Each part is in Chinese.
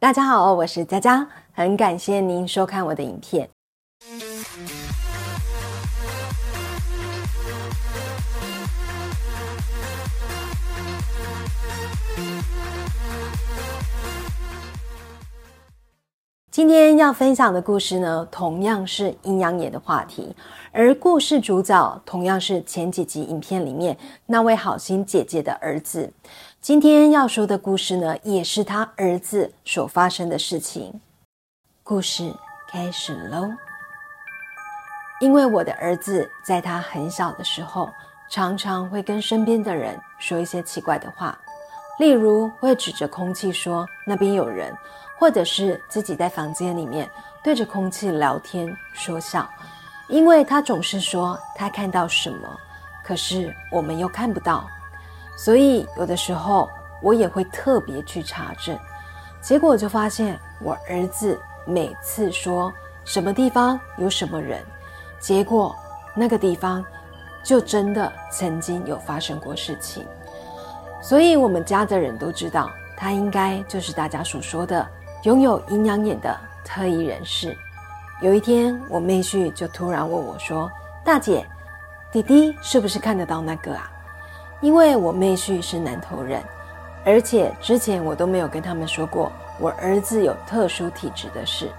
大家好，我是佳佳，很感谢您收看我的影片。今天要分享的故事呢，同样是阴阳眼的话题，而故事主角同样是前几集影片里面那位好心姐姐的儿子。今天要说的故事呢，也是他儿子所发生的事情。故事开始喽。因为我的儿子在他很小的时候，常常会跟身边的人说一些奇怪的话，例如会指着空气说那边有人。或者是自己在房间里面对着空气聊天说笑，因为他总是说他看到什么，可是我们又看不到，所以有的时候我也会特别去查证，结果就发现我儿子每次说什么地方有什么人，结果那个地方就真的曾经有发生过事情，所以我们家的人都知道他应该就是大家所说的。拥有阴阳眼的特异人士，有一天，我妹婿就突然问我说：“大姐，弟弟是不是看得到那个啊？”因为我妹婿是南投人，而且之前我都没有跟他们说过我儿子有特殊体质的事，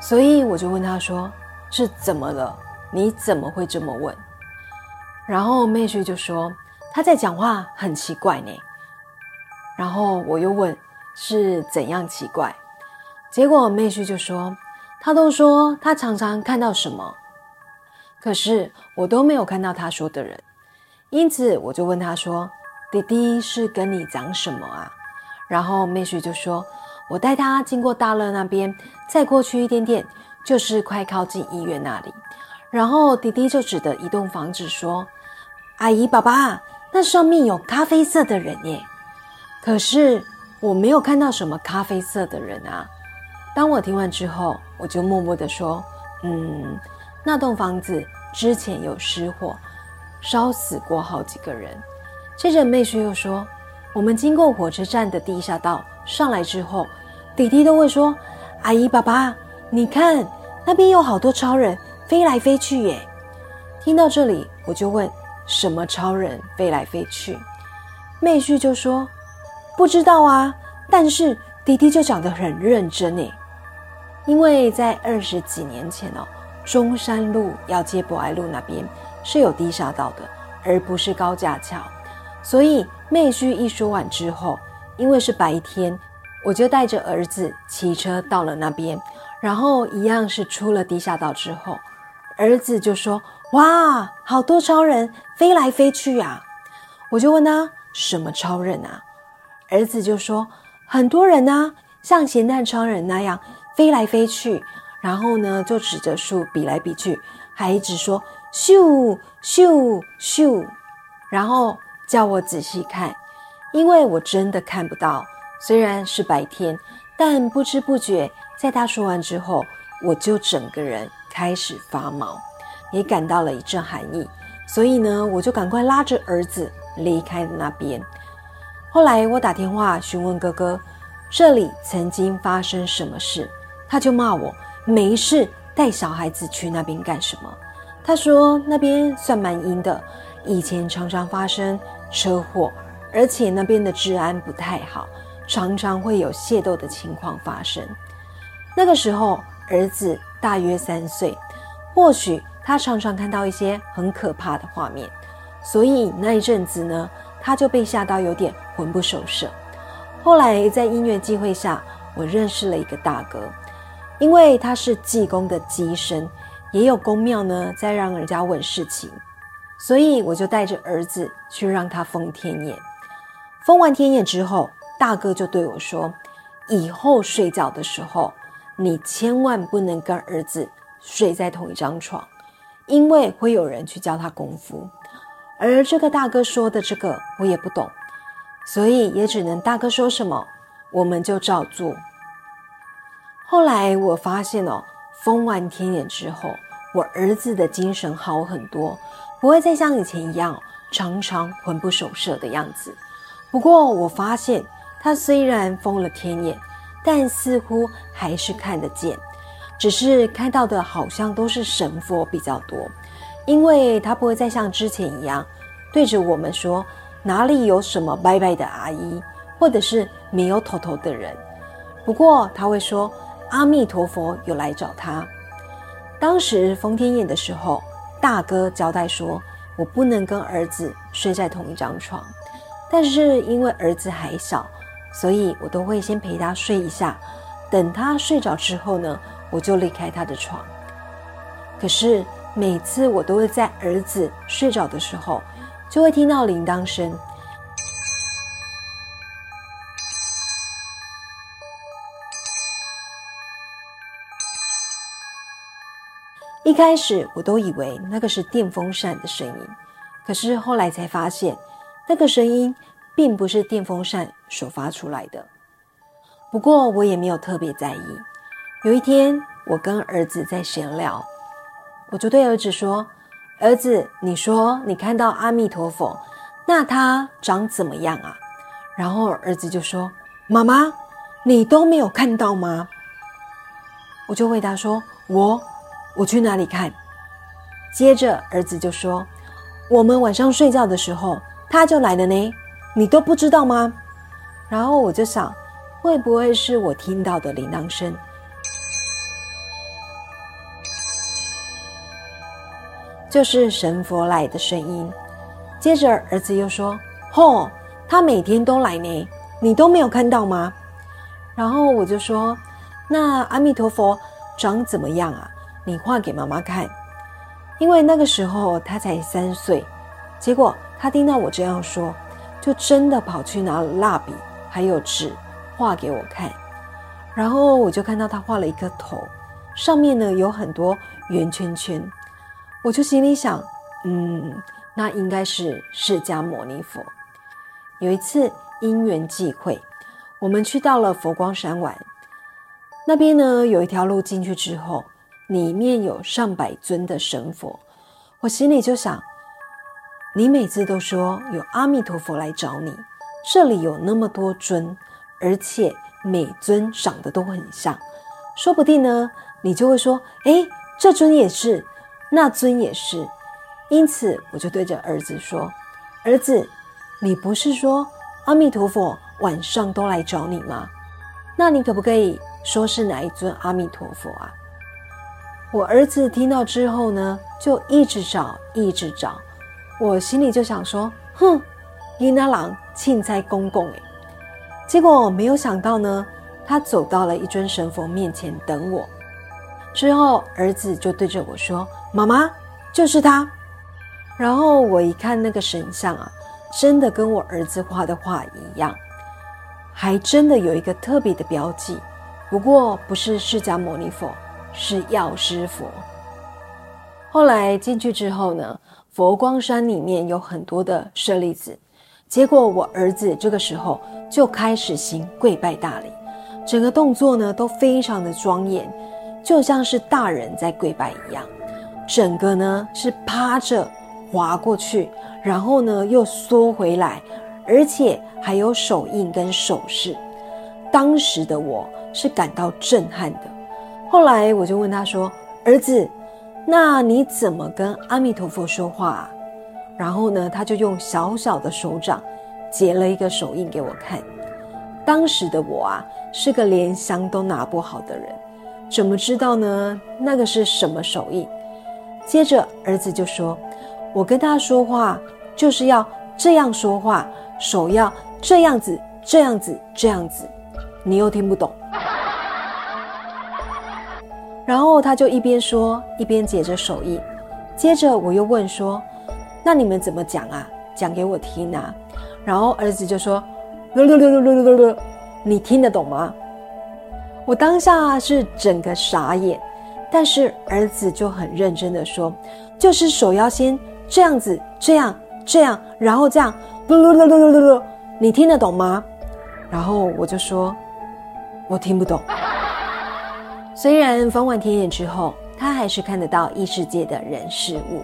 所以我就问他说：“是怎么了？你怎么会这么问？”然后妹婿就说：“他在讲话很奇怪呢。”然后我又问：“是怎样奇怪？”结果妹婿就说：“他都说他常常看到什么，可是我都没有看到他说的人。因此我就问他说：‘弟弟是跟你讲什么啊？’然后妹婿就说：‘我带他经过大乐那边，再过去一点点，就是快靠近医院那里。’然后弟弟就指着一栋房子说：‘阿姨，爸爸，那上面有咖啡色的人耶。’可是我没有看到什么咖啡色的人啊。”当我听完之后，我就默默地说：“嗯，那栋房子之前有失火，烧死过好几个人。”接着妹婿又说：“我们经过火车站的地下道上来之后，弟弟都会说：‘阿姨、爸爸，你看那边有好多超人飞来飞去耶。’听到这里，我就问：什么超人飞来飞去？妹婿就说：不知道啊，但是弟弟就讲得很认真诶。”因为在二十几年前哦，中山路要接博爱路那边是有地下道的，而不是高架桥。所以妹婿一说完之后，因为是白天，我就带着儿子骑车到了那边，然后一样是出了地下道之后，儿子就说：“哇，好多超人飞来飞去啊！”我就问他：“什么超人啊？”儿子就说：“很多人啊，像咸蛋超人那样。”飞来飞去，然后呢，就指着树比来比去，还一直说咻咻咻，然后叫我仔细看，因为我真的看不到。虽然是白天，但不知不觉，在他说完之后，我就整个人开始发毛，也感到了一阵寒意。所以呢，我就赶快拉着儿子离开了那边。后来我打电话询问哥哥，这里曾经发生什么事。他就骂我没事带小孩子去那边干什么？他说那边算蛮阴的，以前常常发生车祸，而且那边的治安不太好，常常会有械斗的情况发生。那个时候儿子大约三岁，或许他常常看到一些很可怕的画面，所以那一阵子呢，他就被吓到有点魂不守舍。后来在音乐机会下，我认识了一个大哥。因为他是济公的机身，也有公庙呢，在让人家问事情，所以我就带着儿子去让他封天眼。封完天眼之后，大哥就对我说：“以后睡觉的时候，你千万不能跟儿子睡在同一张床，因为会有人去教他功夫。”而这个大哥说的这个我也不懂，所以也只能大哥说什么，我们就照做。后来我发现哦，封完天眼之后，我儿子的精神好很多，不会再像以前一样常常魂不守舍的样子。不过我发现他虽然封了天眼，但似乎还是看得见，只是看到的好像都是神佛比较多，因为他不会再像之前一样对着我们说哪里有什么拜拜的阿姨，或者是没有头头的人。不过他会说阿弥陀佛有来找他。当时封天宴的时候，大哥交代说，我不能跟儿子睡在同一张床，但是因为儿子还小，所以我都会先陪他睡一下，等他睡着之后呢，我就离开他的床。可是每次我都会在儿子睡着的时候，就会听到铃铛声。一开始我都以为那个是电风扇的声音，可是后来才发现，那个声音并不是电风扇所发出来的。不过我也没有特别在意。有一天，我跟儿子在闲聊，我就对儿子说：“儿子，你说你看到阿弥陀佛，那他长怎么样啊？”然后儿子就说：“妈妈，你都没有看到吗？”我就回答说：“我。”我去哪里看？接着儿子就说：“我们晚上睡觉的时候，他就来了呢，你都不知道吗？”然后我就想，会不会是我听到的铃铛声？就是神佛来的声音。接着儿子又说：“嚯，他每天都来呢，你都没有看到吗？”然后我就说：“那阿弥陀佛长怎么样啊？”你画给妈妈看，因为那个时候他才三岁。结果他听到我这样说，就真的跑去拿蜡笔还有纸画给我看。然后我就看到他画了一个头，上面呢有很多圆圈圈。我就心里想，嗯，那应该是释迦牟尼佛。有一次因缘际会，我们去到了佛光山玩，那边呢有一条路进去之后。里面有上百尊的神佛，我心里就想：你每次都说有阿弥陀佛来找你，这里有那么多尊，而且每尊长得都很像，说不定呢，你就会说：哎，这尊也是，那尊也是。因此，我就对着儿子说：儿子，你不是说阿弥陀佛晚上都来找你吗？那你可不可以说是哪一尊阿弥陀佛啊？我儿子听到之后呢，就一直找，一直找。我心里就想说：“哼，伊那郎钦差公公哎。”结果没有想到呢，他走到了一尊神佛面前等我。之后，儿子就对着我说：“妈妈，就是他。”然后我一看那个神像啊，真的跟我儿子画的画一样，还真的有一个特别的标记，不过不是释迦牟尼佛。是药师佛。后来进去之后呢，佛光山里面有很多的舍利子，结果我儿子这个时候就开始行跪拜大礼，整个动作呢都非常的庄严，就像是大人在跪拜一样。整个呢是趴着滑过去，然后呢又缩回来，而且还有手印跟手势。当时的我是感到震撼的。后来我就问他说：“儿子，那你怎么跟阿弥陀佛说话？”然后呢，他就用小小的手掌结了一个手印给我看。当时的我啊，是个连香都拿不好的人，怎么知道呢？那个是什么手印？接着儿子就说：“我跟他说话就是要这样说话，手要这样子，这样子，这样子。”你又听不懂。然后他就一边说一边解着手印，接着我又问说：“那你们怎么讲啊？讲给我听啊！”然后儿子就说：“噜噜噜噜噜噜噜，你听得懂吗？”我当下是整个傻眼，但是儿子就很认真的说：“就是手要先这样子，这样这样，然后这样，噜噜噜噜噜噜噜，你听得懂吗？”然后我就说：“我听不懂。”虽然封完天眼之后，他还是看得到异世界的人事物，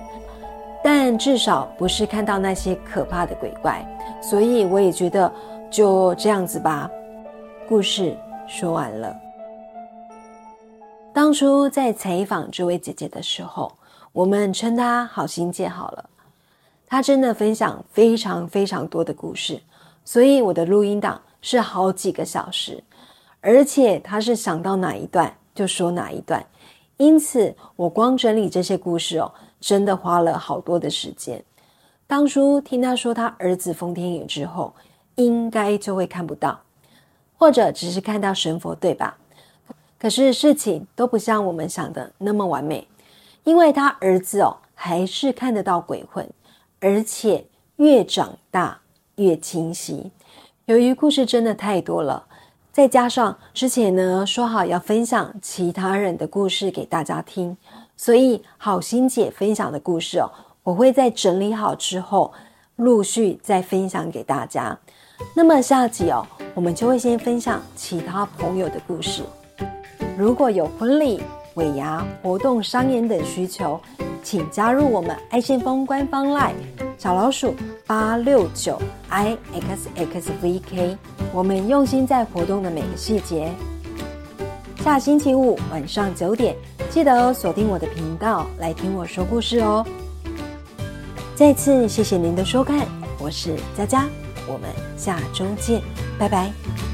但至少不是看到那些可怕的鬼怪，所以我也觉得就这样子吧。故事说完了。当初在采访这位姐姐的时候，我们称她好心姐好了。她真的分享非常非常多的故事，所以我的录音档是好几个小时，而且她是想到哪一段就说哪一段，因此我光整理这些故事哦，真的花了好多的时间。当初听他说他儿子封天眼之后，应该就会看不到，或者只是看到神佛，对吧？可是事情都不像我们想的那么完美，因为他儿子哦还是看得到鬼魂，而且越长大越清晰。由于故事真的太多了，再加上之前呢说好要分享其他人的故事给大家听，所以好心姐分享的故事哦，我会在整理好之后陆续再分享给大家。那么下集哦，我们就会先分享其他朋友的故事。如果有婚礼、尾牙、活动、商演等需求，请加入我们爱信丰官方 LINE 小老鼠八六九 i x x v k。我们用心在活动的每个细节。下星期五晚上九点，记得锁定我的频道来听我说故事哦。再次谢谢您的收看，我是佳佳，我们下周见，拜拜。